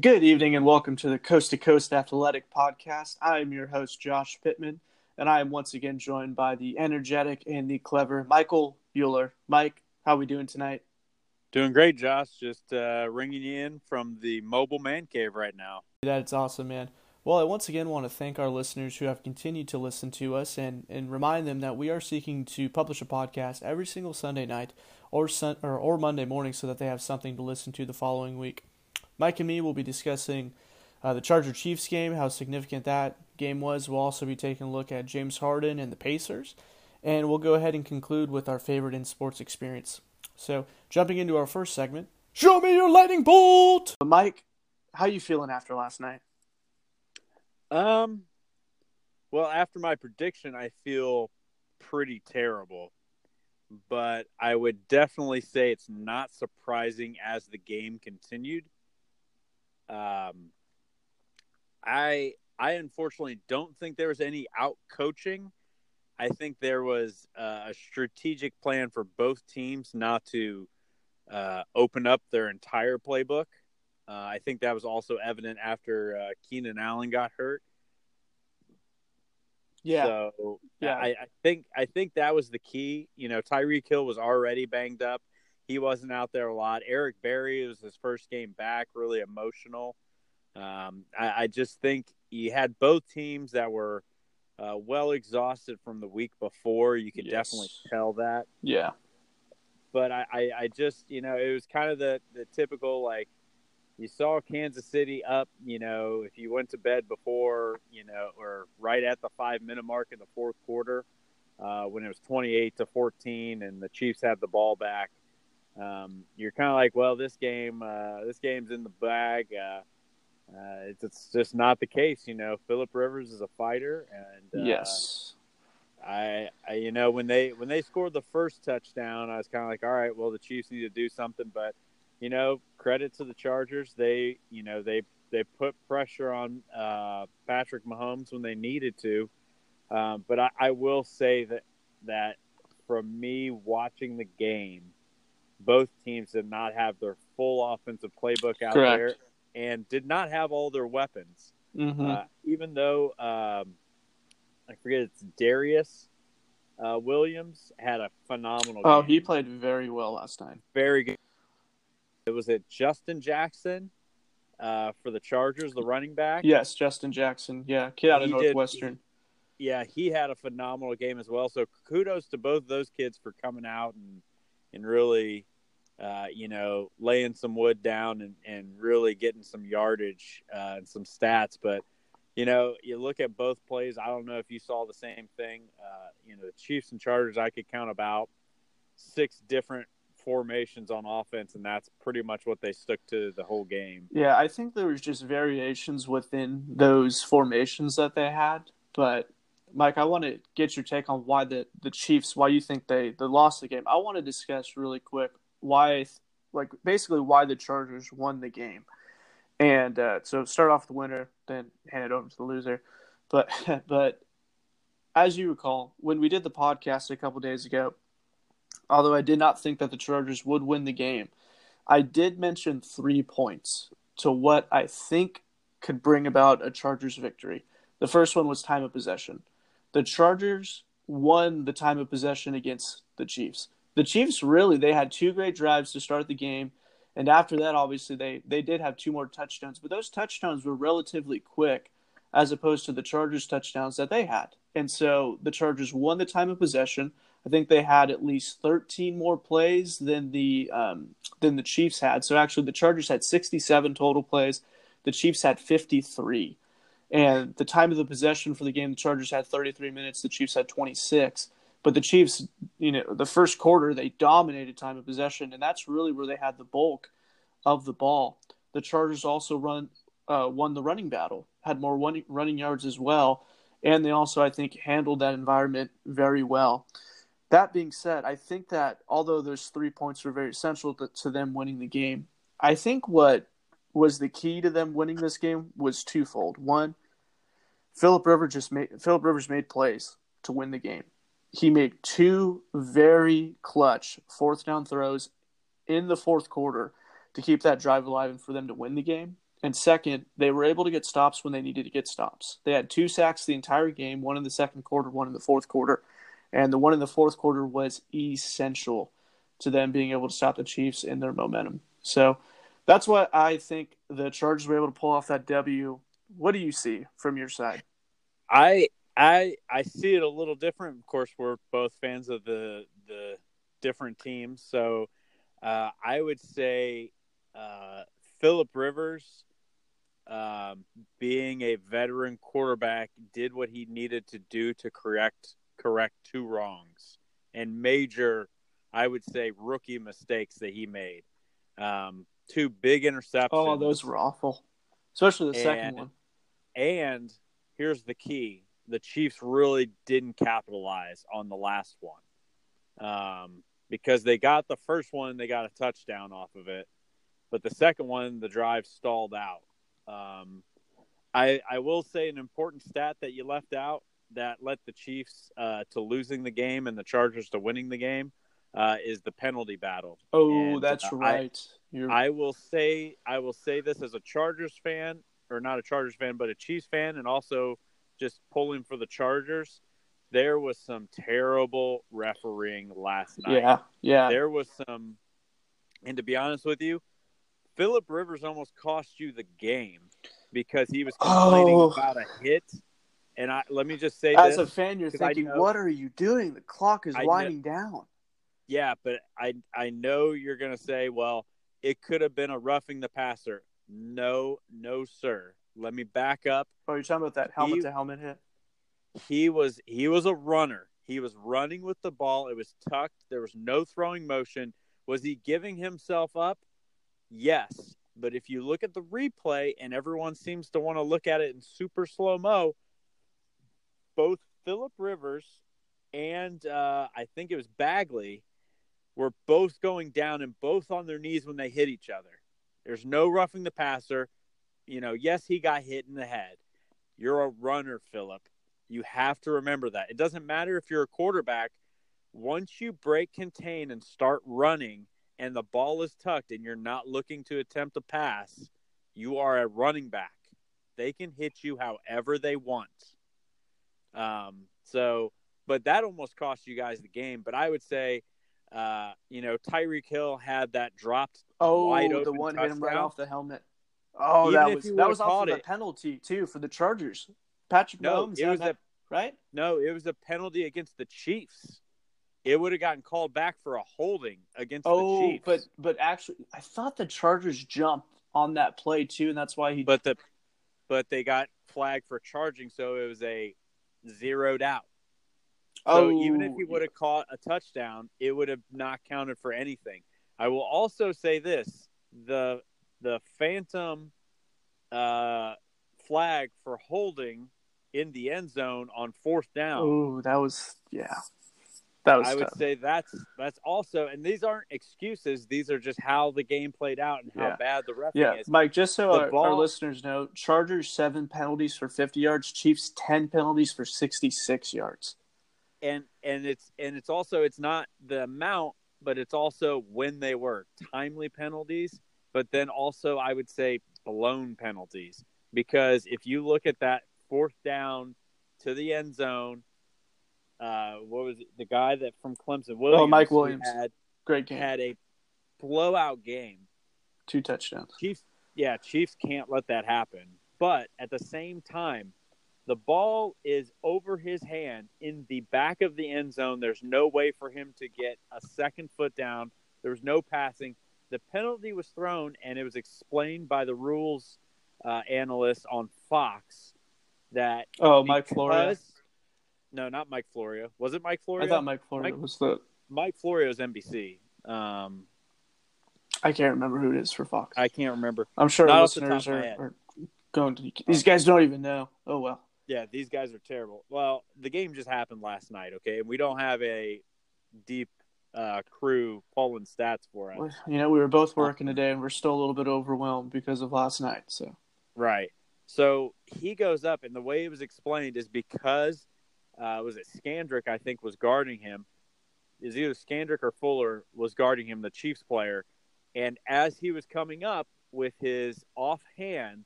Good evening and welcome to the Coast to Coast Athletic Podcast. I am your host, Josh Pittman, and I am once again joined by the energetic and the clever Michael Bueller. Mike, how are we doing tonight? Doing great, Josh. Just uh, ringing you in from the mobile man cave right now. That's awesome, man. Well, I once again want to thank our listeners who have continued to listen to us and, and remind them that we are seeking to publish a podcast every single Sunday night or, sun, or, or Monday morning so that they have something to listen to the following week. Mike and me will be discussing uh, the Charger Chiefs game, how significant that game was. We'll also be taking a look at James Harden and the Pacers, and we'll go ahead and conclude with our favorite in sports experience. So, jumping into our first segment, show me your lightning bolt. Mike, how you feeling after last night? Um, well, after my prediction, I feel pretty terrible, but I would definitely say it's not surprising as the game continued. Um, I I unfortunately don't think there was any out coaching. I think there was uh, a strategic plan for both teams not to uh, open up their entire playbook. Uh, I think that was also evident after uh, Keenan Allen got hurt. Yeah. So yeah, I, I, think I think that was the key. You know, Tyreek Hill was already banged up. He wasn't out there a lot. Eric Berry was his first game back, really emotional. Um, I, I, just think you had both teams that were uh, well exhausted from the week before. You could yes. definitely tell that. Yeah. But I, I, I, just, you know, it was kind of the, the typical like you saw Kansas City up, you know, if you went to bed before, you know, or right at the five minute mark in the fourth quarter, uh, when it was 28 to 14 and the Chiefs had the ball back um, you're kind of like, well, this game, uh, this game's in the bag. Uh, uh, it's, it's, just not the case, you know. Philip Rivers is a fighter, and uh, yes, I, I, you know, when they when they scored the first touchdown, I was kind of like, all right, well, the Chiefs need to do something, but you know, credit to the Chargers, they, you know, they they put pressure on uh, Patrick Mahomes when they needed to. Um, but I, I will say that that from me watching the game both teams did not have their full offensive playbook out Correct. there and did not have all their weapons. Mm-hmm. Uh, even though um, I forget it's Darius uh, Williams had a phenomenal. Oh, game. he played very well last night. Very good. It was it Justin Jackson uh, for the Chargers, the running back. Yes, Justin Jackson. Yeah, kid out of he Northwestern. Did, yeah, he had a phenomenal game as well. So kudos to both those kids for coming out and and really uh, you know, laying some wood down and, and really getting some yardage uh, and some stats. But, you know, you look at both plays. I don't know if you saw the same thing. Uh, you know, the Chiefs and Chargers, I could count about six different formations on offense, and that's pretty much what they stuck to the whole game. Yeah, I think there was just variations within those formations that they had. But, Mike, I want to get your take on why the, the Chiefs, why you think they, they lost the game. I want to discuss really quick why, like basically why the Chargers won the game. And uh, so start off with the winner, then hand it over to the loser. But but as you recall, when we did the podcast a couple days ago, although I did not think that the Chargers would win the game, I did mention three points to what I think could bring about a Chargers victory. The first one was time of possession. The Chargers won the time of possession against the Chiefs the Chiefs really they had two great drives to start the game, and after that, obviously they they did have two more touchdowns, but those touchdowns were relatively quick as opposed to the Chargers touchdowns that they had. And so the Chargers won the time of possession. I think they had at least 13 more plays than the um, than the Chiefs had. So actually, the Chargers had 67 total plays. The Chiefs had 53. And the time of the possession for the game, the Chargers had 33 minutes. The Chiefs had 26. But the Chiefs, you know, the first quarter they dominated time of possession, and that's really where they had the bulk of the ball. The Chargers also run uh, won the running battle, had more running, yards as well, and they also I think handled that environment very well. That being said, I think that although those three points were very essential to, to them winning the game, I think what was the key to them winning this game was twofold. One, Philip Rivers just made Philip Rivers made plays to win the game he made two very clutch fourth down throws in the fourth quarter to keep that drive alive and for them to win the game. And second, they were able to get stops when they needed to get stops. They had two sacks the entire game, one in the second quarter, one in the fourth quarter. And the one in the fourth quarter was essential to them being able to stop the Chiefs in their momentum. So that's what I think the Chargers were able to pull off that W. What do you see from your side? I I I see it a little different. Of course, we're both fans of the the different teams, so uh, I would say uh, Philip Rivers, um, being a veteran quarterback, did what he needed to do to correct correct two wrongs and major, I would say, rookie mistakes that he made. Um, two big interceptions. Oh, those were awful, especially the and, second one. And here's the key: the Chiefs really didn't capitalize on the last one um, because they got the first one, they got a touchdown off of it, but the second one, the drive stalled out. Um, I I will say an important stat that you left out that led the Chiefs uh, to losing the game and the Chargers to winning the game uh, is the penalty battle. Oh, and, that's uh, right. I, I, will say I will say this as a Chargers fan, or not a Chargers fan, but a Chiefs fan, and also just pulling for the Chargers. There was some terrible refereeing last night. Yeah, yeah. There was some, and to be honest with you, Philip Rivers almost cost you the game because he was complaining oh. about a hit. And I let me just say, as this, a fan, you're thinking, know, "What are you doing? The clock is I winding know, down." Yeah, but I I know you're going to say, "Well, it could have been a roughing the passer." No, no, sir. Let me back up. Oh, you're talking about that helmet he, to helmet hit? He was he was a runner. He was running with the ball. It was tucked. There was no throwing motion. Was he giving himself up? Yes. But if you look at the replay and everyone seems to want to look at it in super slow mo, both Philip Rivers and uh, I think it was Bagley were both going down and both on their knees when they hit each other. There's no roughing the passer. You know, yes, he got hit in the head. You're a runner, Philip. You have to remember that. It doesn't matter if you're a quarterback. Once you break contain and start running and the ball is tucked and you're not looking to attempt a pass, you are a running back. They can hit you however they want. Um, so, but that almost cost you guys the game. But I would say, uh, you know, Tyreek Hill had that dropped. Oh, the one touchdown. hit him right off the helmet. Oh, Even that was that was also the penalty too for the Chargers. Patrick no, Mahomes. It was that, a right. No, it was a penalty against the Chiefs. It would have gotten called back for a holding against oh, the Chiefs. but but actually, I thought the Chargers jumped on that play too, and that's why he. But the, but they got flagged for charging, so it was a zeroed out. So oh, even if he would have caught a touchdown, it would have not counted for anything. I will also say this: the the phantom uh, flag for holding in the end zone on fourth down. Oh, that was yeah. That was I tough. would say that's that's also, and these aren't excuses. These are just how the game played out and how yeah. bad the ref yeah. is. Mike, just so our, ball, our, listeners know, Chargers seven penalties for fifty yards, Chiefs ten penalties for sixty six yards. And and it's and it's also it's not the amount, but it's also when they were timely penalties. But then also, I would say blown penalties because if you look at that fourth down to the end zone uh, what was it? The guy that from Clemson, Williams, oh, Mike Williams, had great game, had a blowout game, two touchdowns. Chiefs, yeah, Chiefs can't let that happen. But at the same time, the ball is over his hand in the back of the end zone. There's no way for him to get a second foot down. There was no passing. The penalty was thrown, and it was explained by the rules uh, analyst on Fox that oh, Mike Florio no, not Mike Florio. Was it Mike Florio? I thought Mike Florio Mike, was the Mike Florio's NBC. Um, I can't remember who it is for Fox. I can't remember. I'm sure not listeners are, are, going to. These guys don't even know. Oh well. Yeah, these guys are terrible. Well, the game just happened last night. Okay, and we don't have a deep uh, crew pulling stats for us. You know, we were both working today, and we're still a little bit overwhelmed because of last night. So. Right. So he goes up, and the way it was explained is because uh, was it Scandrick? I think was guarding him. Is either Scandrick or Fuller was guarding him, the Chiefs player. And as he was coming up with his offhand,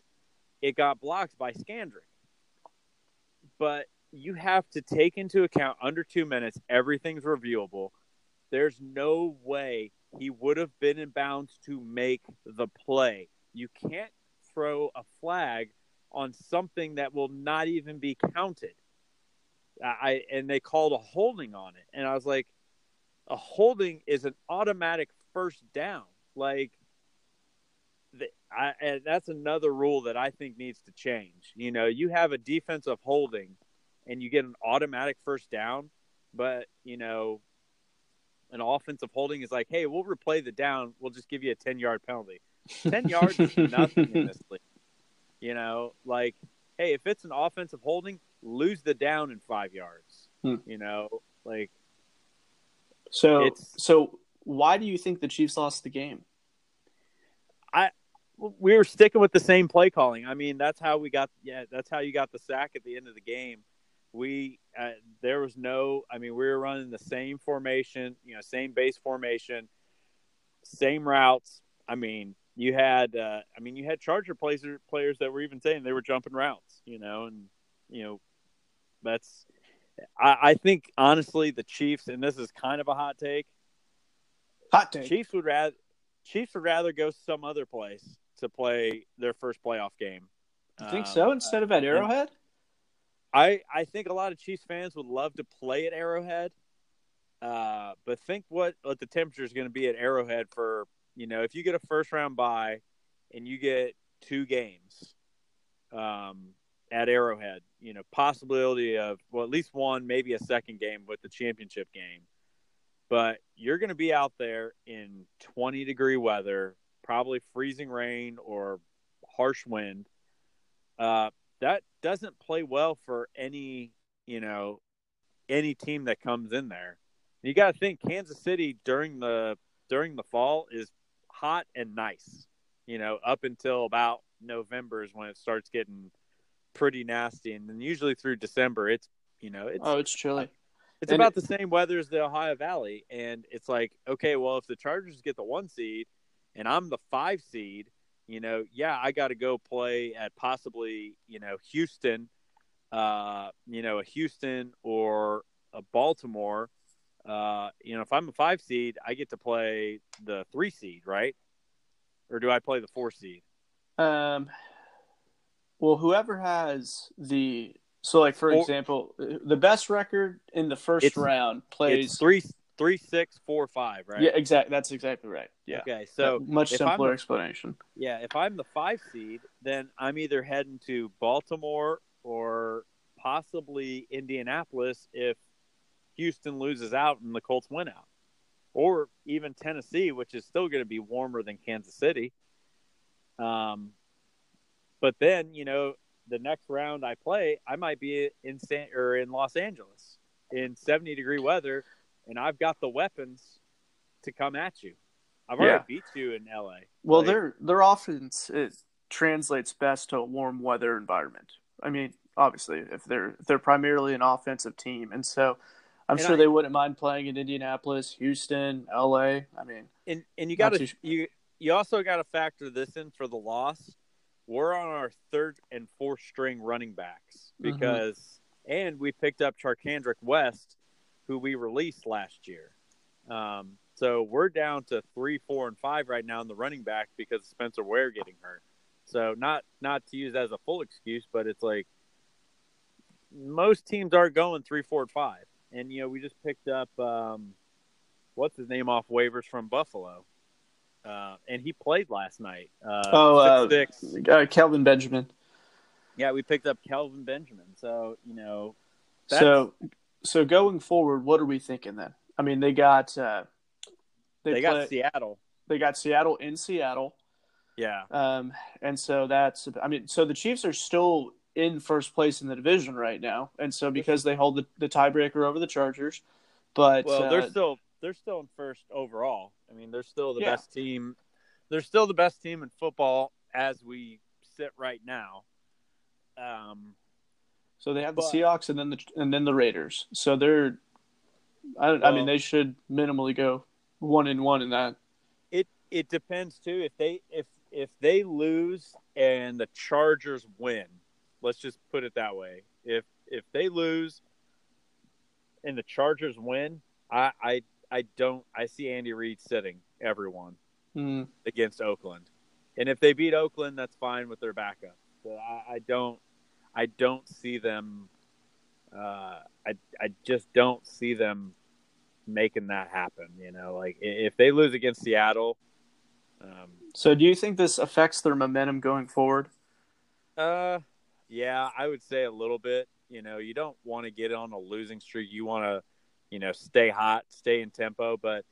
it got blocked by Scandrick. But you have to take into account under two minutes, everything's reviewable. There's no way he would have been in bounds to make the play. You can't throw a flag on something that will not even be counted. I and they called a holding on it, and I was like, a holding is an automatic first down. Like, the, I, that's another rule that I think needs to change. You know, you have a defensive holding, and you get an automatic first down, but you know, an offensive holding is like, hey, we'll replay the down. We'll just give you a ten yard penalty. Ten yards is nothing in this league. You know, like, hey, if it's an offensive holding, lose the down in five yards. Hmm. You know, like So It's- so why do you think the Chiefs lost the game? I, we were sticking with the same play calling. I mean, that's how we got. Yeah, that's how you got the sack at the end of the game. We uh, there was no. I mean, we were running the same formation. You know, same base formation, same routes. I mean, you had. Uh, I mean, you had Charger players players that were even saying they were jumping routes. You know, and you know, that's. I, I think honestly, the Chiefs, and this is kind of a hot take. Hot take. Chiefs would rather Chiefs would rather go some other place to play their first playoff game. You think Um, so? Instead of at Arrowhead? I I think a lot of Chiefs fans would love to play at Arrowhead, uh, but think what what the temperature is going to be at Arrowhead for you know if you get a first round bye and you get two games um, at Arrowhead, you know possibility of well at least one maybe a second game with the championship game, but you're going to be out there in 20 degree weather, probably freezing rain or harsh wind. Uh, that doesn't play well for any you know any team that comes in there. You got to think Kansas City during the during the fall is hot and nice. You know, up until about November is when it starts getting pretty nasty, and then usually through December, it's you know it's Oh, it's chilly. it's and about the same weather as the Ohio Valley, and it's like okay, well if the Chargers get the one seed, and I'm the five seed, you know, yeah, I got to go play at possibly you know Houston, uh, you know a Houston or a Baltimore. Uh, you know, if I'm a five seed, I get to play the three seed, right? Or do I play the four seed? Um, well, whoever has the so like for Or- example, the best record in the first round plays. Three, three, six, four, five, right? Yeah, exactly. That's exactly right. Yeah. Okay, so much simpler the- explanation. Yeah, if I'm the five seed, then I'm either heading to Baltimore or possibly Indianapolis if Houston loses out and the Colts win out, or even Tennessee, which is still going to be warmer than Kansas City. Um, but then you know the next round I play, I might be in San or in Los Angeles in 70 degree weather, and I've got the weapons to come at you. I've already Yeah. beat you in LA. Well, Like- their their offense it translates best to a warm weather environment. I mean, obviously, if they're if they're primarily an offensive team, and so I'm And sure I- they wouldn't mind playing in Indianapolis, Houston, LA. I mean, and and you got to you you also got to factor this in for the loss. We're on our third and fourth string running backs Mhm. because, and we picked up Charcandrick West, who we released last year. Um, so we're down to three, four, and five right now in the running back because Spencer Ware getting hurt. So not not to use as a full excuse, but it's like most teams are going three, four, and five. And you know, we just picked up um, what's his name off waivers from Buffalo, uh, and he played last night. Uh, oh, uh, six, six. uh, Kelvin Benjamin. Yeah, we picked up Kelvin Benjamin. So you know, That's- So, so going forward, what are we thinking then? I mean, they got uh, they, they, got Seattle. they got Seattle in Seattle, Yeah, um, and so that's I mean, so the Chiefs are still in first place in the division right now, and so because they hold the, the tiebreaker over the Chargers, but well, uh, they're still they're still in first overall. I mean, they're still the Yeah. best team. They're still the best team in football as we sit right now. Um, so they have the but- Seahawks and then the and then the Raiders. So they're, I, I mean, they should minimally go one and one in that. it depends too. If they if if they lose and the Chargers win, let's just put it that way. If if they lose and the Chargers win, I I, I don't I see Andy Reid sitting everyone Mm. against Oakland. And if they beat Oakland, that's fine with their backup. But I, I don't I don't see them uh, I I just don't see them making that happen. You know, like if they lose against Seattle, um, So, do you think this affects their momentum going forward? uh, yeah, I would say a little bit. You know, you don't want to get on a losing streak. You want to, you know, stay hot, stay in tempo, but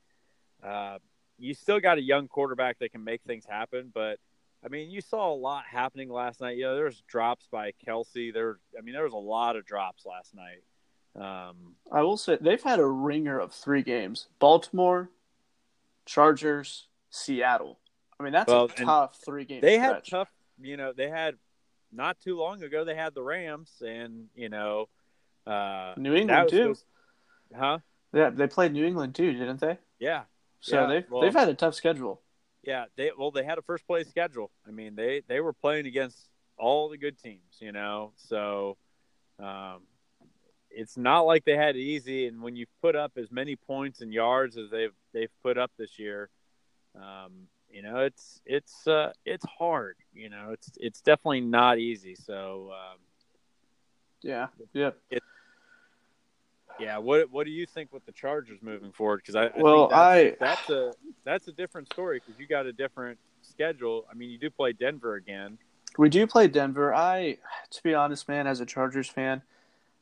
uh, you still got a young quarterback that can make things happen. But I mean, you saw a lot happening last night. You know, there was drops by Kelsey. There, I mean, there was a lot of drops last night. Um, I will say they've had a ringer of three games: Baltimore, Chargers, Seattle. I mean, that's Well, a tough three game. they had tough. You know, they had not too long ago. They had the Rams, and you know, uh, New England too. supposed- huh? Yeah, they played New England too, didn't they? Yeah, So Yeah, they've well- they've had a tough schedule. Yeah, they well they had a first place schedule. I mean, they they were playing against all the good teams, you know. So um, it's not like they had it easy. And when you put up as many points and yards as they've they've put up this year, um, you know, it's it's uh, it's hard. You know, it's it's definitely not easy. So um, Yeah, yeah. Yeah, what what do you think with the Chargers moving forward? Because I, I Well, think that's, I- that's a that's a different story because you got a different schedule. I mean, you do play Denver again. We do play Denver. I, to be honest, man, as a Chargers fan,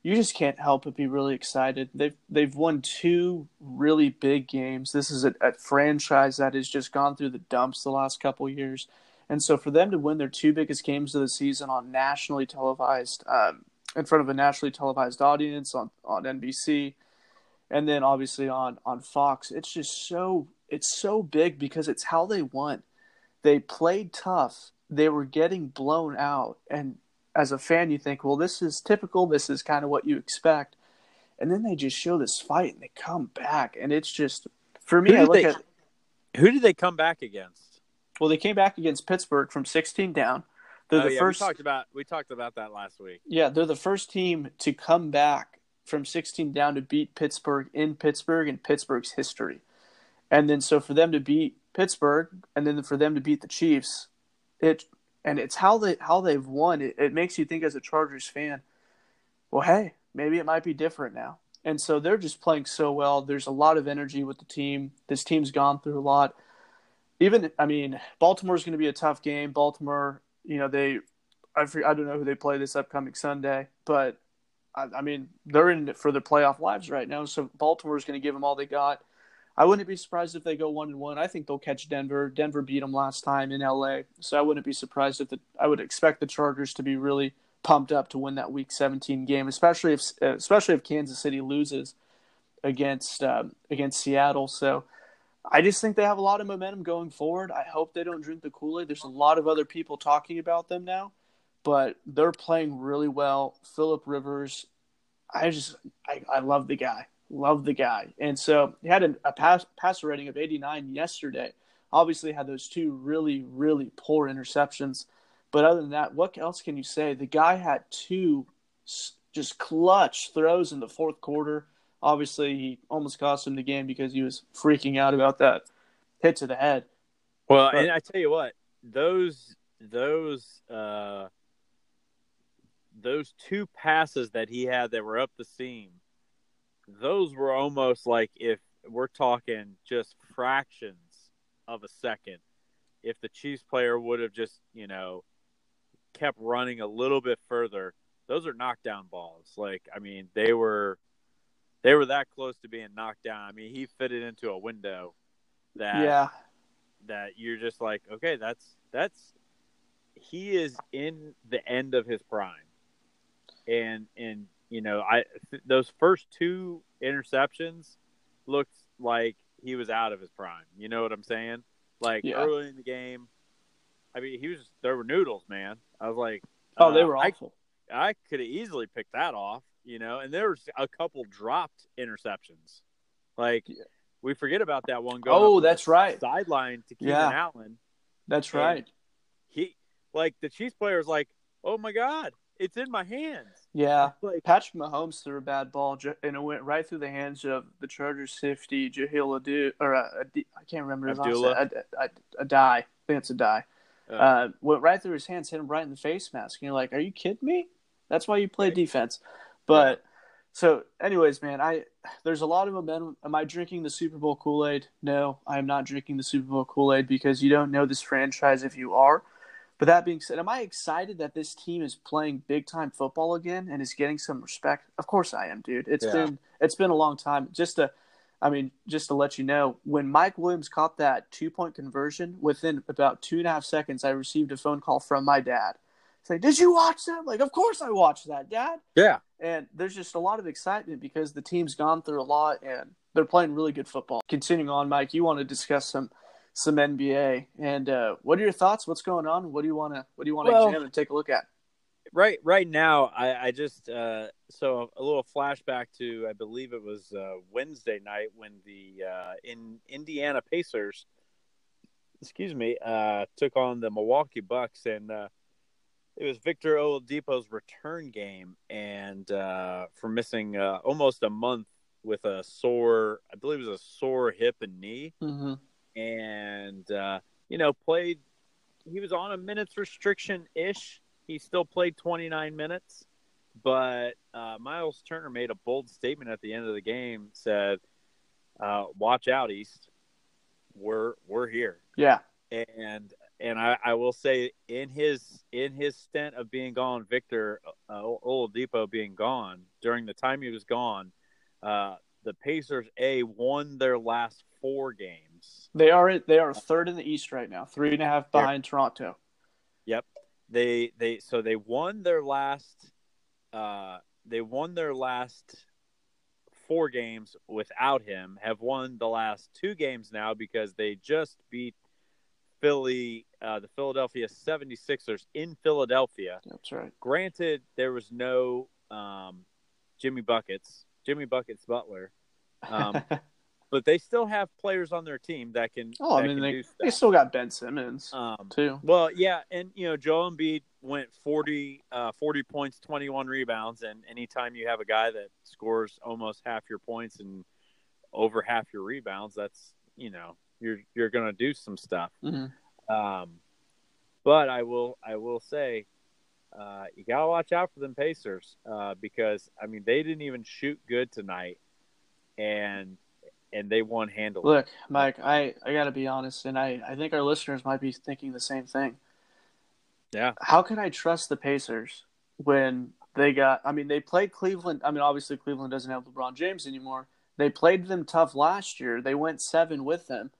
you just can't help but be really excited. They've they've won two really big games. This is a, a franchise that has just gone through the dumps the last couple years, and so for them to win their two biggest games of the season on nationally televised, um, in front of a nationally televised audience on on NBC, and then obviously on on Fox, it's just so it's so big because it's how they won. They played tough. They were getting blown out, and as a fan, you think, well, this is typical. This is kind of what you expect. And then they just show this fight and they come back. And it's just, for me, Who I look they- at, Who did they come back against? well, they came back against Pittsburgh from 16 down. They're oh, the yeah, first, we talked about we talked about that last week. yeah, they're the first team to come back from 16 down to beat Pittsburgh in Pittsburgh in Pittsburgh's history. And then so for them to beat Pittsburgh and then for them to beat the Chiefs, it and it's how they how they've won. It, it makes you think as a Chargers fan, well, hey, maybe it might be different now. And so they're just playing so well. There's a lot of energy with the team. This team's gone through a lot. Even I mean, Baltimore's going to be a tough game. Baltimore, you know, they I I don't know who they play this upcoming Sunday, but I, I mean they're in it for their playoff lives right now. So Baltimore's going to give them all they got. I wouldn't be surprised if they go one and one. I think they'll catch Denver. Denver beat them last time in LA, so I wouldn't be surprised if the I would expect the Chargers to be really pumped up to win that Week 17 game, especially if especially if Kansas City loses against um, against Seattle. So I just think they have a lot of momentum going forward. I hope they don't drink the Kool Aid. There's a lot of other people talking about them now, but they're playing really well. Philip Rivers, I just I, I love the guy, love the guy, and so he had a, a pass passer rating of 89 yesterday. Obviously, had those two really really poor interceptions, but other than that, what else can you say? The guy had two just clutch throws in the fourth quarter. Obviously, he almost cost him the game because he was freaking out about that hit to the head. Well, But- and I tell you what, those those uh, those two passes that he had that were up the seam, those were almost like if we're talking just fractions of a second. If the Chiefs player would have just you know kept running a little bit further, those are knockdown balls. Like I mean, they were they were that close to being knocked down. I mean, he fitted into a window that Yeah, that you're just like, okay, that's that's he is in the end of his prime, and and you know, I th- those first two interceptions looked like he was out of his prime. You know what I'm saying? Like Yeah. early in the game, I mean, he was there were noodles, man. I was like, oh, they uh, were I awful. I could have easily picked that off, you know. And there's a couple dropped interceptions, like Yeah. We forget about that one. Going Oh, that's right. Sideline to Keenan Yeah. Allen. That's right. He like the Chiefs player is like, oh my god, it's in my hands. Yeah. Like Patrick Mahomes threw a bad ball, and it went right through the hands of the Chargers safety, Jahleel Adu, or uh, Adi- I can't remember his last Abdullah. name. A, a, a die. I think it's a die. Uh, Uh, went right through his hands, hit him right in the face mask. And you're like, are you kidding me? That's why you play Right. defense. But so, anyways, man, I there's a lot of momentum. Am I drinking the Super Bowl Kool Aid? No, I am not drinking the Super Bowl Kool Aid because you don't know this franchise if you are. But that being said, am I excited that this team is playing big time football again and is getting some respect? Of course I am, dude. It's Yeah. been it's been a long time. Just to I mean, just to let you know, when Mike Williams caught that two point conversion, within about two and a half seconds, I received a phone call from my dad. Saying, Did you watch that? I'm like, of course I watched that, Dad. yeah, And there's just a lot of excitement because the team's gone through a lot and they're playing really good football. Continuing on, Mike, you want to discuss some some NBA and uh, what are your thoughts? What's going on? What do you want to what do you want to Well- examine and take a look at? right right now I, I just uh, so a little flashback to I believe it was uh, Wednesday night when the uh, in Indiana Pacers excuse me uh, took on the Milwaukee Bucks and uh, it was Victor Oladipo's return game and uh, for missing uh, almost a month with a sore I believe it was a sore hip and knee Mm-hmm. and uh, you know played. He was on a minutes restriction ish. He still played 29 minutes, but uh, Myles Turner made a bold statement at the end of the game. Said, uh, "Watch out, East. We're we're here." Yeah. And and I, I will say in his in his stint of being gone, Victor uh, Oladipo being gone during the time he was gone, uh, the Pacers a won their last four games. They are they are third in the East right now, three and a half behind Toronto. Yep, they they so they won their last uh they won their last four games without him have won the last two games now because they just beat Philly uh the Philadelphia 76ers in Philadelphia That's right. granted there was no um Jimmy buckets Jimmy buckets Butler um but they still have players on their team that can oh, I mean they, they still got Ben Simmons um too. well, yeah, and you know, Joel Embiid went 40, uh, 40 points, 21 rebounds, and anytime you have a guy that scores almost half your points and over half your rebounds, that's you know, you're you're gonna do some stuff. Mhm. Um, but I will I will say, uh, you gotta watch out for them Pacers uh, because I mean they didn't even shoot good tonight, and and they won handily. Look, Mike, I, I got to be honest, and I, I think our listeners might be thinking the same thing. Yeah. How can I trust the Pacers when they got, I mean, they played Cleveland. I mean, obviously, Cleveland doesn't have LeBron James anymore. They played them tough last year. They went seven with them.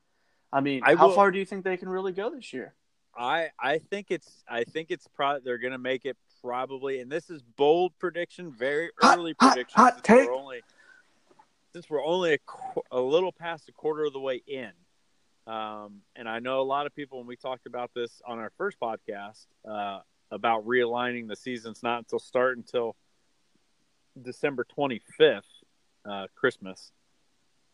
I mean, I how will- far do you think they can really go this year? I I think it's I think it's pro they're gonna make it probably and this is bold prediction, very Hot, early hot, prediction hot since take. we're only since we're only a, qu- a little past a quarter of the way in. Um, and I know a lot of people when we talked about this on our first podcast uh, about realigning the seasons not until start until December 25th, uh, Christmas.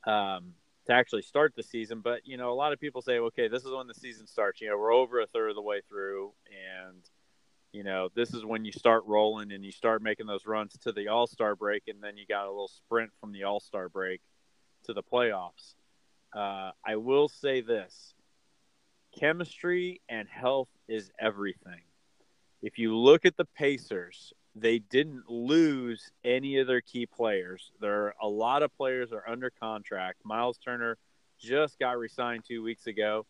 Um, to actually start the season. But you know, a lot of people say, okay, this is when the season starts. You know, we're over a third of the way through, and you know, this is when you start rolling and you start making those runs to the All Star break, and then you got a little sprint from the All Star break to the playoffs. Uh, I will say this: chemistry and health is everything. If you look at the Pacers, they didn't lose any of their key players. There are a lot of players are under contract. Myles Turner just got re-signed two weeks ago,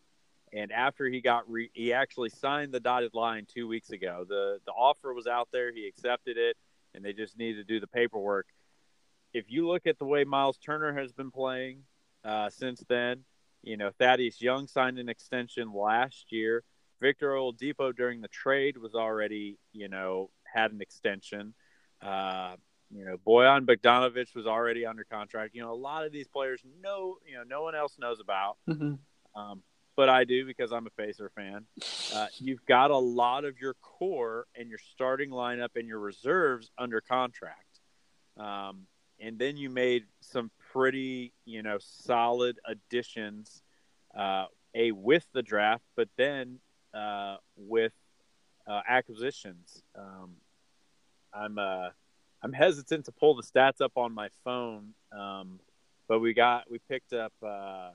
and after he got re- he actually signed the dotted line two weeks ago. the The offer was out there. He accepted it, and they just needed to do the paperwork. If you look at the way Myles Turner has been playing uh, since then, you know Thaddeus Young signed an extension last year. Victor Oladipo during the trade was already, you know, had an extension. Uh, you know, Bojan Bogdanović was already under contract. You know, a lot of these players know, you know, no one else knows about, Mm-hmm. um, but I do because I'm a Pacer fan. Uh, you've got a lot of your core and your starting lineup and your reserves under contract. Um, and then you made some pretty, you know, solid additions. Uh, a with the draft, but then uh, with uh, acquisitions. Um, I'm uh, I'm hesitant to pull the stats up on my phone, um, but we got we picked up. Uh,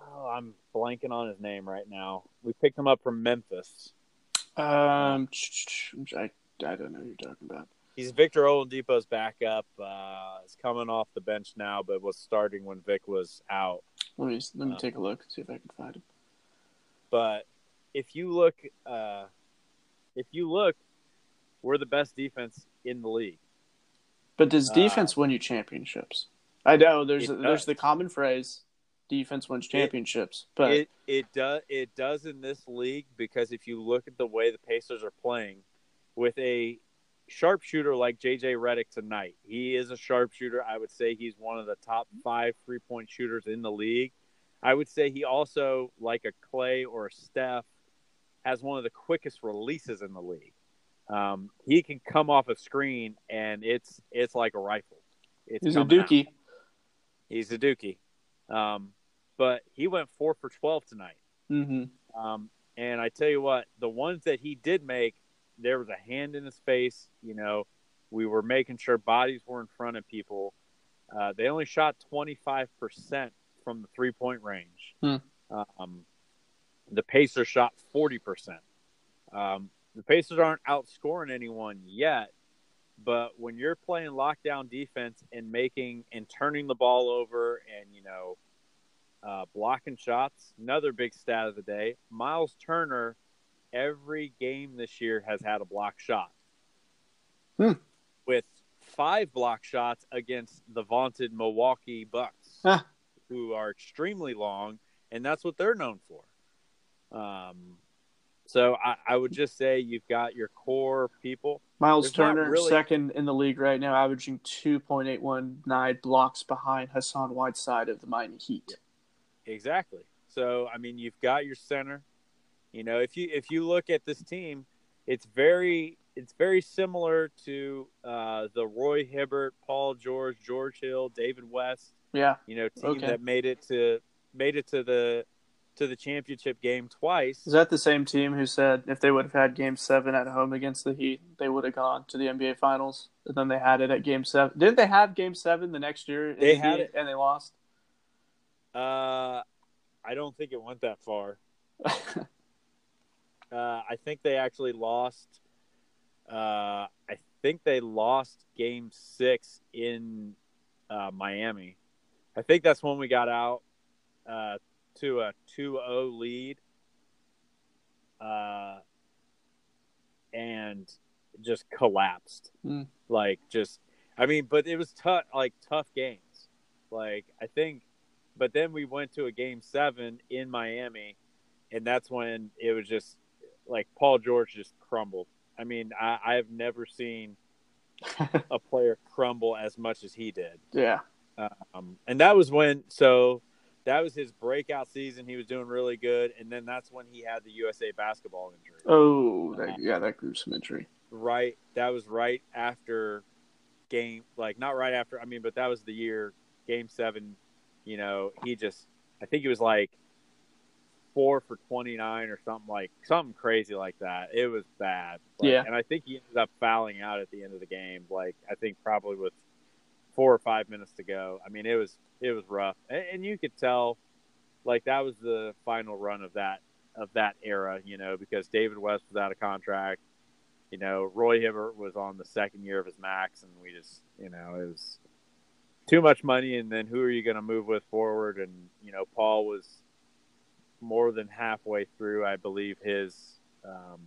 oh, I'm blanking on his name right now. We picked him up from Memphis. Um, I, I don't know who you're talking about. He's Victor Oladipo's backup. Uh, he's coming off the bench now, but was starting when Vic was out. Let me let me um, take a look, see if I can find him. But if you look, uh, if you look, we're the best defense in the league. But does uh, defense uh, win you championships? I know there's there's the common phrase, defense wins championships. It, but it it does it does in this league because if you look at the way the Pacers are playing, with a sharpshooter like JJ Redick tonight, he is a sharpshooter. I would say he's one of the top five three point shooters in the league. I would say he also, like a Clay or a Steph, has one of the quickest releases in the league. Um, he can come off a screen and it's it's like a rifle. It's He's a dookie. Out. He's a dookie. Um, but he went four for twelve tonight. Mm-hmm. Um, and I tell you what, the ones that he did make, there was a hand in his face. You know, we were making sure bodies were in front of people. Uh, they only shot twenty five percent from the three point range. Hmm. Um, the Pacers shot 40%. Um, the Pacers aren't outscoring anyone yet, but when you're playing lockdown defense and making and turning the ball over and, you know, uh, blocking shots, another big stat of the day Myles Turner, every game this year, has had a block shot. Hmm. With five block shots against the vaunted Milwaukee Bucks, who are extremely long, and that's what they're known for. Um, so I, I, would just say you've got your core people. Myles There's Turner, really... second in the league right now, averaging 2.819 blocks behind Hassan Whiteside of the Miami Heat. Exactly. So I mean, you've got your center. You know, if you if you look at this team, it's very it's very similar to uh, the Roy Hibbert, Paul George, George Hill, David West. Yeah. You know, team okay. that made it to made it to the to the championship game twice. Is that the same team who said if they would have had Game Seven at home against the Heat, they would have gone to the NBA Finals? And then they had it at Game Seven. Didn't they have Game Seven the next year? They the had Heat, it, and they lost. Uh, I don't think it went that far. uh, I think they actually lost. Uh, I think they lost Game Six in uh, Miami. I think that's when we got out uh, to a 2-0 lead uh, and just collapsed. Mm. Like just I mean, but it was tough like tough games. Like I think but then we went to a game 7 in Miami and that's when it was just like Paul George just crumbled. I mean, I, I've never seen a player crumble as much as he did. Yeah. Um, and that was when so that was his breakout season. He was doing really good, and then that's when he had the USA basketball injury. Oh, that, yeah, that gruesome injury. Right, that was right after game, like not right after. I mean, but that was the year game seven. You know, he just, I think he was like four for twenty nine or something like something crazy like that. It was bad. Like, yeah, and I think he ended up fouling out at the end of the game. Like I think probably with four or five minutes to go. I mean, it was it was rough, and, and you could tell, like that was the final run of that of that era, you know, because David West was out of contract. You know, Roy Hibbert was on the second year of his max, and we just, you know, it was too much money. And then who are you going to move with forward? And you know, Paul was more than halfway through, I believe, his um,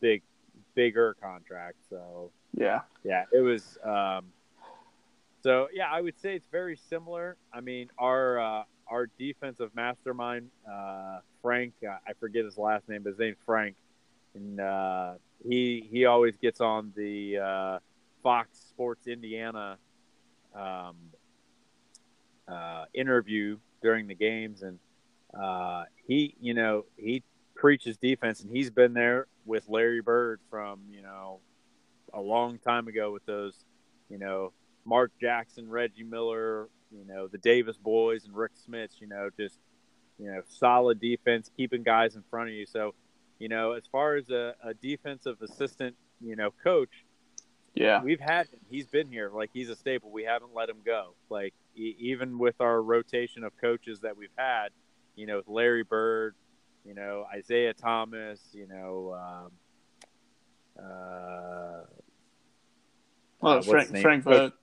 big bigger contract. So yeah, yeah, it was. Um, so yeah, I would say it's very similar. I mean, our uh, our defensive mastermind, uh, Frank, uh, I forget his last name, but his name's Frank, and uh, he he always gets on the uh, Fox Sports Indiana um, interview during the games, and he you know he preaches defense, and he's been there with Larry Bird from you know a long time ago with those you know Mark Jackson, Reggie Miller, you know, the Davis boys and Rick Smits, you know, just, you know, solid defense, keeping guys in front of you. So, you know, as far as a, a defensive assistant, you know, coach, yeah, we've had him. He's been here. Like he's a staple. We haven't let him go. Like e- even with our rotation of coaches that we've had, you know, with Larry Bird, you know, Isiah Thomas, you know, um, uh, well, uh, Frank, what's his name? Frank Vogt.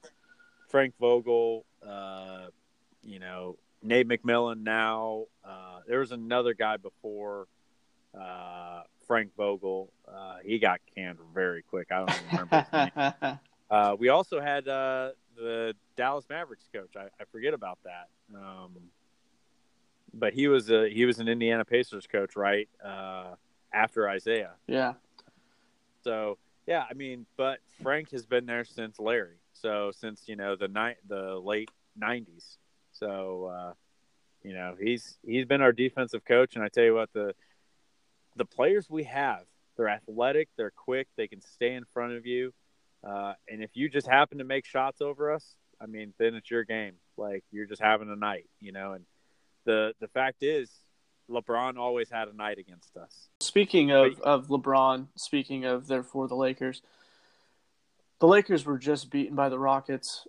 Frank Vogel, uh, you know, Nate McMillan now. Uh, there was another guy before uh, Frank Vogel. Uh, he got canned very quick. I don't remember his name. Uh, we also had uh, the Dallas Mavericks coach. I, I forget about that. Um, but he was a, he was an Indiana Pacers coach, right? Uh, after Isiah. yeah, So yeah, I mean, but Frank has been there since Larry. So since you know the night the late '90s. So uh, you know he's he's been our defensive coach, and I tell you what the the players we have, they're athletic, they're quick, they can stay in front of you, uh, and if you just happen to make shots over us, I mean, then it's your game. Like you're just having a night, you know. And the the fact is, LeBron always had a night against us. Speaking of, of LeBron, speaking of therefore the Lakers, the Lakers were just beaten by the Rockets,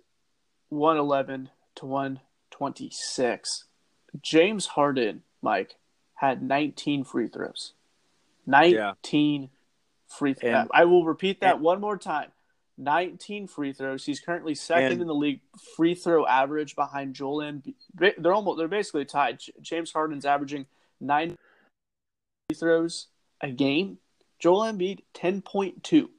one eleven to one twenty six. James Harden, Mike, had nineteen free throws. Nineteen free throws. And- I will repeat that and- one more time. 19 free throws. He's currently second And- in the league free throw average behind Joel Embiid. They're almost they're basically tied. James Harden's averaging 9 free throws a game. Joel Embiid 10.2.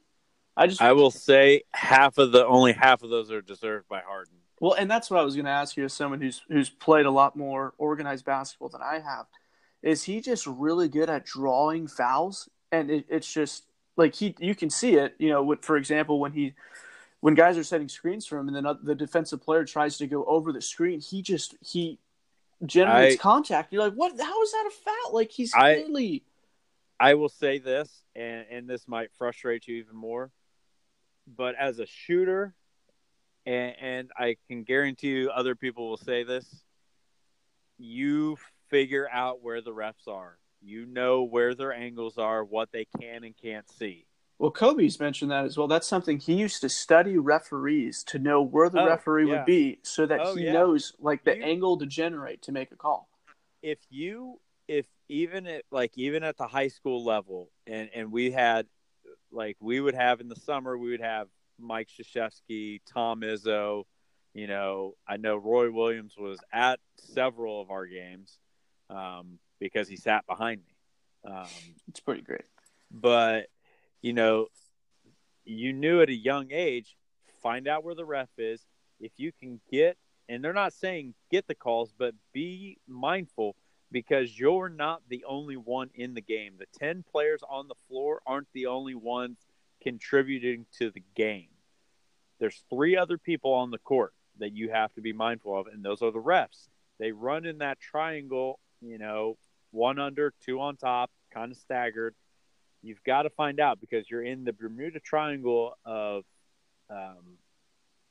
I just I will say half of the only half of those are deserved by Harden. well, and that's what I was going to ask you as someone who's who's played a lot more organized basketball than I have. Is he just really good at drawing fouls? And it, it's just like he you can see it. You know, for example, when he when guys are setting screens for him, and then the defensive player tries to go over the screen, he just he generates I- contact. You're like, what? How is that a foul? Like he's I- clearly I will say this, and, and this might frustrate you even more, but as a shooter, and, and I can guarantee you other people will say this, you figure out where the refs are. You know where their angles are, what they can and can't see. Well, Kobe's mentioned that as well. That's something he used to study referees to know where the Oh, referee yeah. would be, so that Oh, he yeah. knows like the You- angle to generate to make a call. if you if even at like even at the high school level and and we had like we would have in the summer we would have Mike Krzyzewski, Tom Izzo, you know, I know Roy Williams was at several of our games um, because he sat behind me. Um, It's pretty great. but you know, you knew at a young age, find out where the ref is. If you can get, and they're not saying get the calls, but be mindful because you're not the only one in the game. The 10 players on the floor aren't the only ones contributing to the game. There's three other people on the court that you have to be mindful of, and those are the refs. They run in that triangle, you know, one under, two on top, kind of staggered you've got to find out because you're in the Bermuda Triangle of um,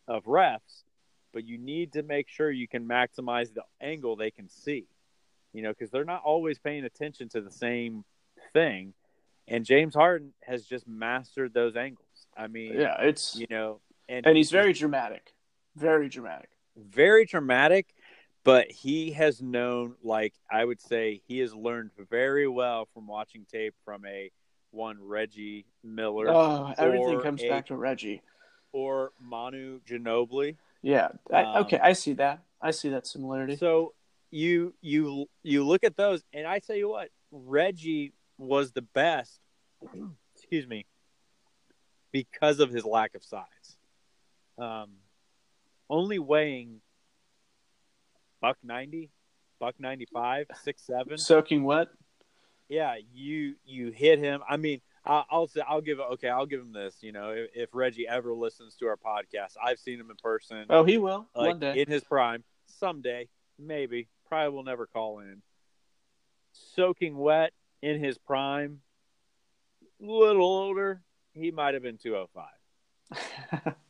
of refs, but you need to make sure you can maximize the angle they can see. You know, because they're not always paying attention to the same thing. And James Harden has just mastered those angles. I mean, Yeah, it's you know, and and he's very dramatic, very dramatic. very dramatic, but he has known, like I would say, he has learned very well from watching tape from a one Reggie Miller Oh, everything comes a- back to Reggie. or Manu Ginobili. Yeah. I, Um, okay, I see that. I see that similarity. So you you you look at those, and I tell you what, Reggie was the best. excuse me, because of his lack of size. Um, only weighing buck ninety, buck ninety five, six seven. Soaking wet. Yeah, you you hit him. I mean, I, I'll say I'll give okay, I'll give him this. You know, if, if Reggie ever listens to our podcast, I've seen him in person, Oh, he will like one day. in his prime, someday, maybe, probably will never call in. Soaking wet in his prime, little older, he might have been two oh five.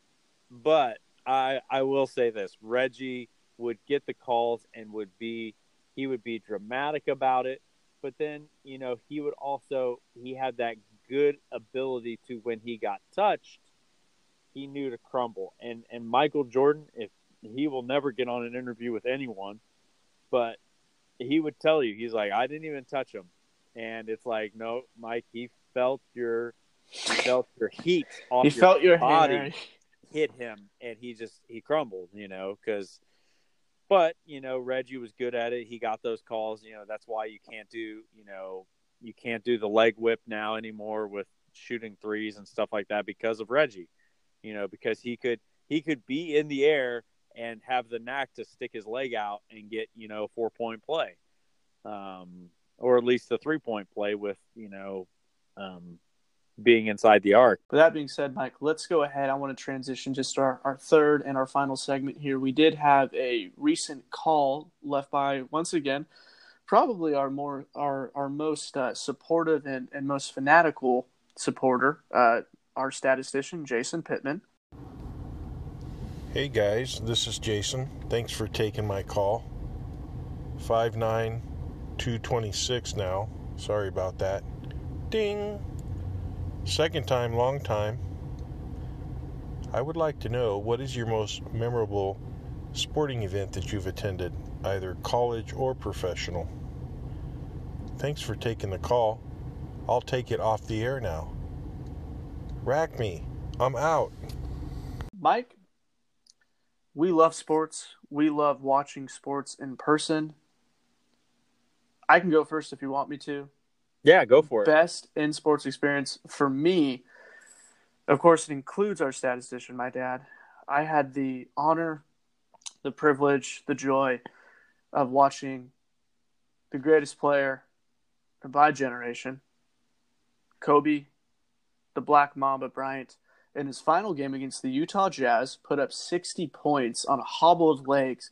But I I will say this: Reggie would get the calls and would be he would be dramatic about it, but then you know he would also he had that good ability to when he got touched, he knew to crumble. And and Michael Jordan, if he will never get on an interview with anyone, but he would tell you he's like I didn't even touch him, and it's like no, Mike, he felt your he felt your heat off he your felt your body hair. hit him, and he just he crumbled, you know, because. But you know, Reggie was good at it. He got those calls. You know, that's why you can't do you know you can't do the leg whip now anymore with shooting threes and stuff like that because of Reggie. You know, because he could he could be in the air and have the knack to stick his leg out and get you know four point play, um, or at least a three point play with you know um, being inside the arc. With that being said, Mike, let's go ahead. I want to transition just to our, our third and our final segment here. We did have a recent call left by, once again, probably our more our, our most uh, supportive and, and most fanatical supporter, uh, our statistician, Jason Pittman. Hey guys, this is Jason. Thanks for taking my call. 5'9, 226 now. Sorry about that. Ding! Second time, long time. I would like to know what is your most memorable sporting event that you've attended, either college or professional? Thanks for taking the call. I'll take it off the air now. Rack me. I'm out. Mike, we love sports. We love watching sports in person. I can go first if you want me to. Yeah, go for it. Best in sports experience for me, of course, it includes our statistician, my dad. I had the honor, the privilege, the joy of watching the greatest player of my generation, Kobe, the Black Mamba Bryant, in his final game against the Utah Jazz, put up 60 points on hobbled legs.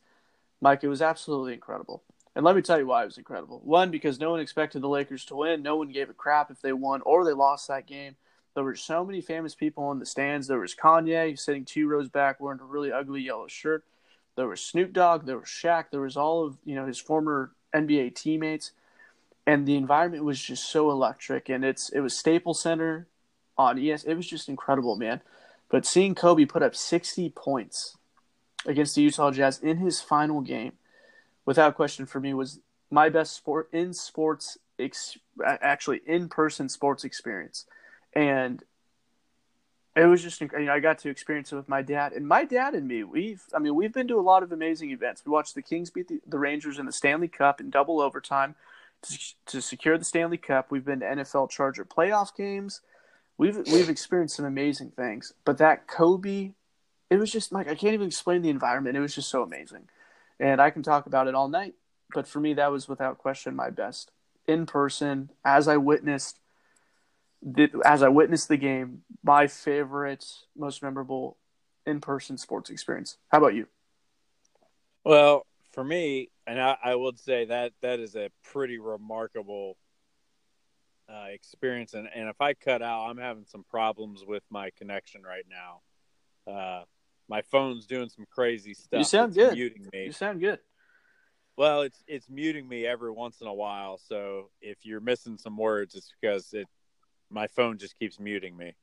Mike, it was absolutely incredible. And let me tell you why it was incredible. One, because no one expected the Lakers to win. No one gave a crap if they won or they lost that game. There were so many famous people in the stands. There was Kanye sitting two rows back wearing a really ugly yellow shirt. There was Snoop Dogg. There was Shaq. There was all of you know his former NBA teammates, and the environment was just so electric. And it's it was Staples Center on ES. It was just incredible, man. But seeing Kobe put up 60 points against the Utah Jazz in his final game, without question for me, was my best sport in sports, ex- actually in person sports experience. And it was just, you know, I got to experience it with my dad. And my dad and me, we've, I mean, we've been to a lot of amazing events. We watched the Kings beat the, the Rangers in the Stanley Cup in double overtime to, to secure the Stanley Cup. We've been to NFL Charger playoff games we've we've experienced some amazing things, but that Kobe, it was just like I can't even explain the environment. It was just so amazing, and I can talk about it all night. But for me, that was without question my best in person as I witnessed. The, as I witnessed the game, my favorite, most memorable in-person sports experience. How about you? Well, for me, and I, I would say that that is a pretty remarkable uh, experience. And, and if I cut out, I'm having some problems with my connection right now. Uh, my phone's doing some crazy stuff. You sound It's good. Muting me. You sound good. Well, it's it's muting me every once in a while. So if you're missing some words, it's because it my phone just keeps muting me.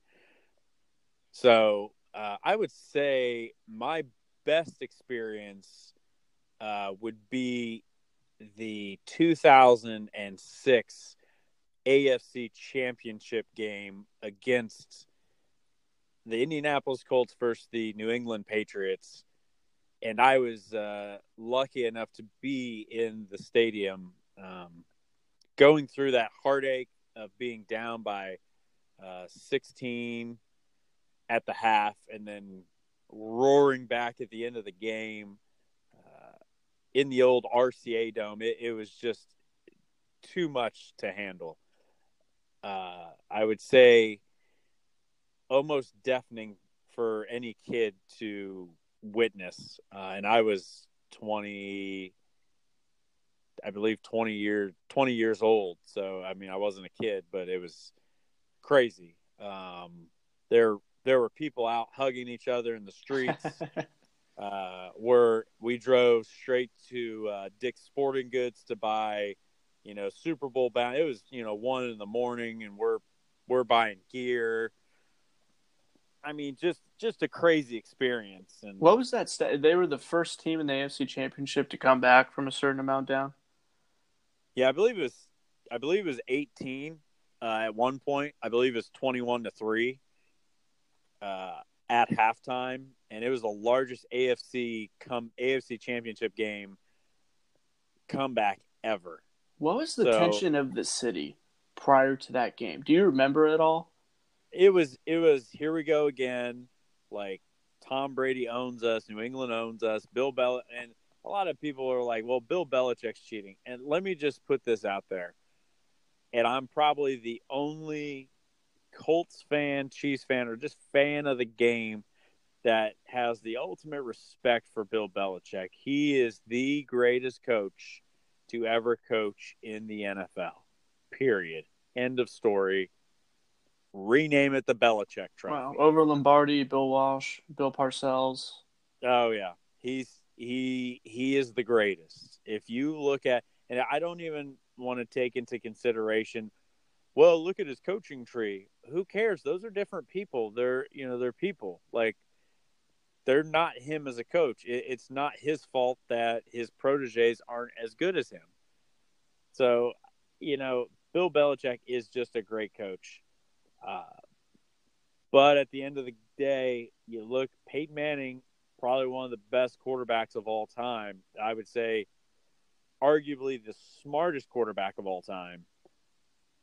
So uh, I would say my best experience uh, would be the 2006 AFC Championship game against the Indianapolis Colts versus the New England Patriots. And I was uh, lucky enough to be in the stadium um, going through that heartache of being down by uh, 16 at the half and then roaring back at the end of the game uh, in the old RCA dome. It, it was just too much to handle uh, I would say almost deafening for any kid to witness. Uh, and I was 20, I believe 20 years, 20 years old. So, I mean, I wasn't a kid, but it was crazy. Um, there, there were people out hugging each other in the streets. uh, where we drove straight to uh, Dick's Sporting Goods to buy, you know, Super Bowl bound. It was you know one in the morning, and we're we're buying gear. I mean, just just a crazy experience. And What was that? St- they were the first team in the AFC Championship to come back from a certain amount down. yeah, I believe it was I believe it was 18 uh, at one point. I believe it was 21 to three uh, at halftime, and it was the largest AFC come AFC Championship game comeback ever. What was the So- tension of the city prior to that game? Do you remember it all? It was it was here we go again. Like tom brady owns us new england owns us bill bell and a lot of people are like well bill belichick's cheating. And let me just put this out there. And i'm probably the only colts fan chiefs fan or just fan of the game that has the ultimate respect for bill belichick. He is the greatest coach to ever coach in the nfl period. End of story rename it the Belichick Trophy. Wow. Over Lombardi, Bill Walsh, Bill Parcells. Oh yeah, he's he he is the greatest. If you look at, and I don't even want to take into consideration. Well, look at his coaching tree. Who cares? Those are different people. They're you know they're people. Like they're not him as a coach. It, it's not his fault that his proteges aren't as good as him. So, you know, Bill Belichick is just a great coach. Uh, but at the end of the day, you look Peyton Manning, probably one of the best quarterbacks of all time. I would say, arguably the smartest quarterback of all time.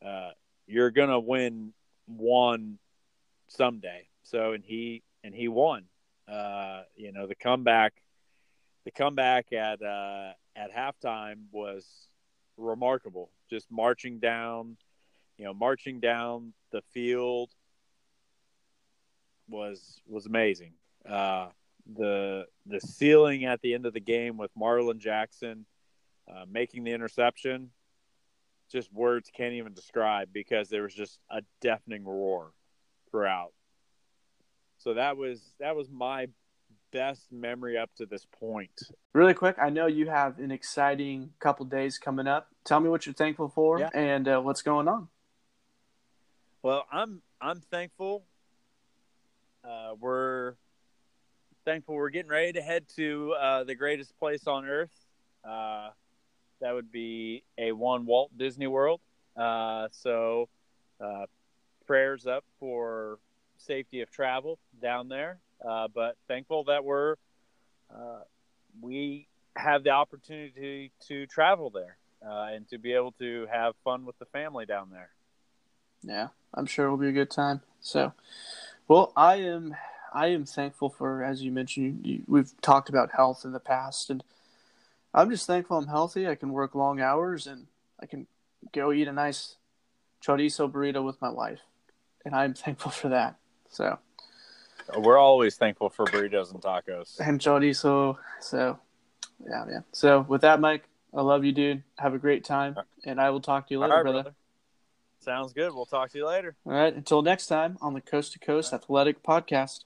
Uh, you're gonna win one someday. So, and he and he won. Uh, you know, the comeback, the comeback at uh, at halftime was remarkable. Just marching down, you know, marching down the field was was amazing. Uh, the the sealing at the end of the game with Marlin Jackson uh, making the interception, just words can't even describe because there was just a deafening roar throughout. So that was that was my best memory up to this point. Really quick, I know you have an exciting couple days coming up. Tell me what you're thankful for Yeah. and uh, what's going on. Well, I'm I'm thankful. Uh, we're thankful we're getting ready to head to uh, the greatest place on earth. Uh, that would be a one Walt Disney World. Uh, so, uh, prayers up for safety of travel down there. Uh, but thankful that we're we have the opportunity to travel there and to be able to have fun with the family down there. Yeah, I'm sure it'll be a good time. So, well, I am I am thankful for as you mentioned you, we've talked about health in the past and I'm just thankful I'm healthy. I can work long hours and I can go eat a nice chorizo burrito with my wife. And I'm thankful for that. So, We're always thankful for burritos and tacos. and chorizo. So, yeah, yeah. So, with that, Mike, I love you, dude. Have a great time, uh, and I will talk to you later, right, brother. brother. Sounds good. We'll talk to you later. All right. Until next time on the Coast to Coast Athletic Podcast.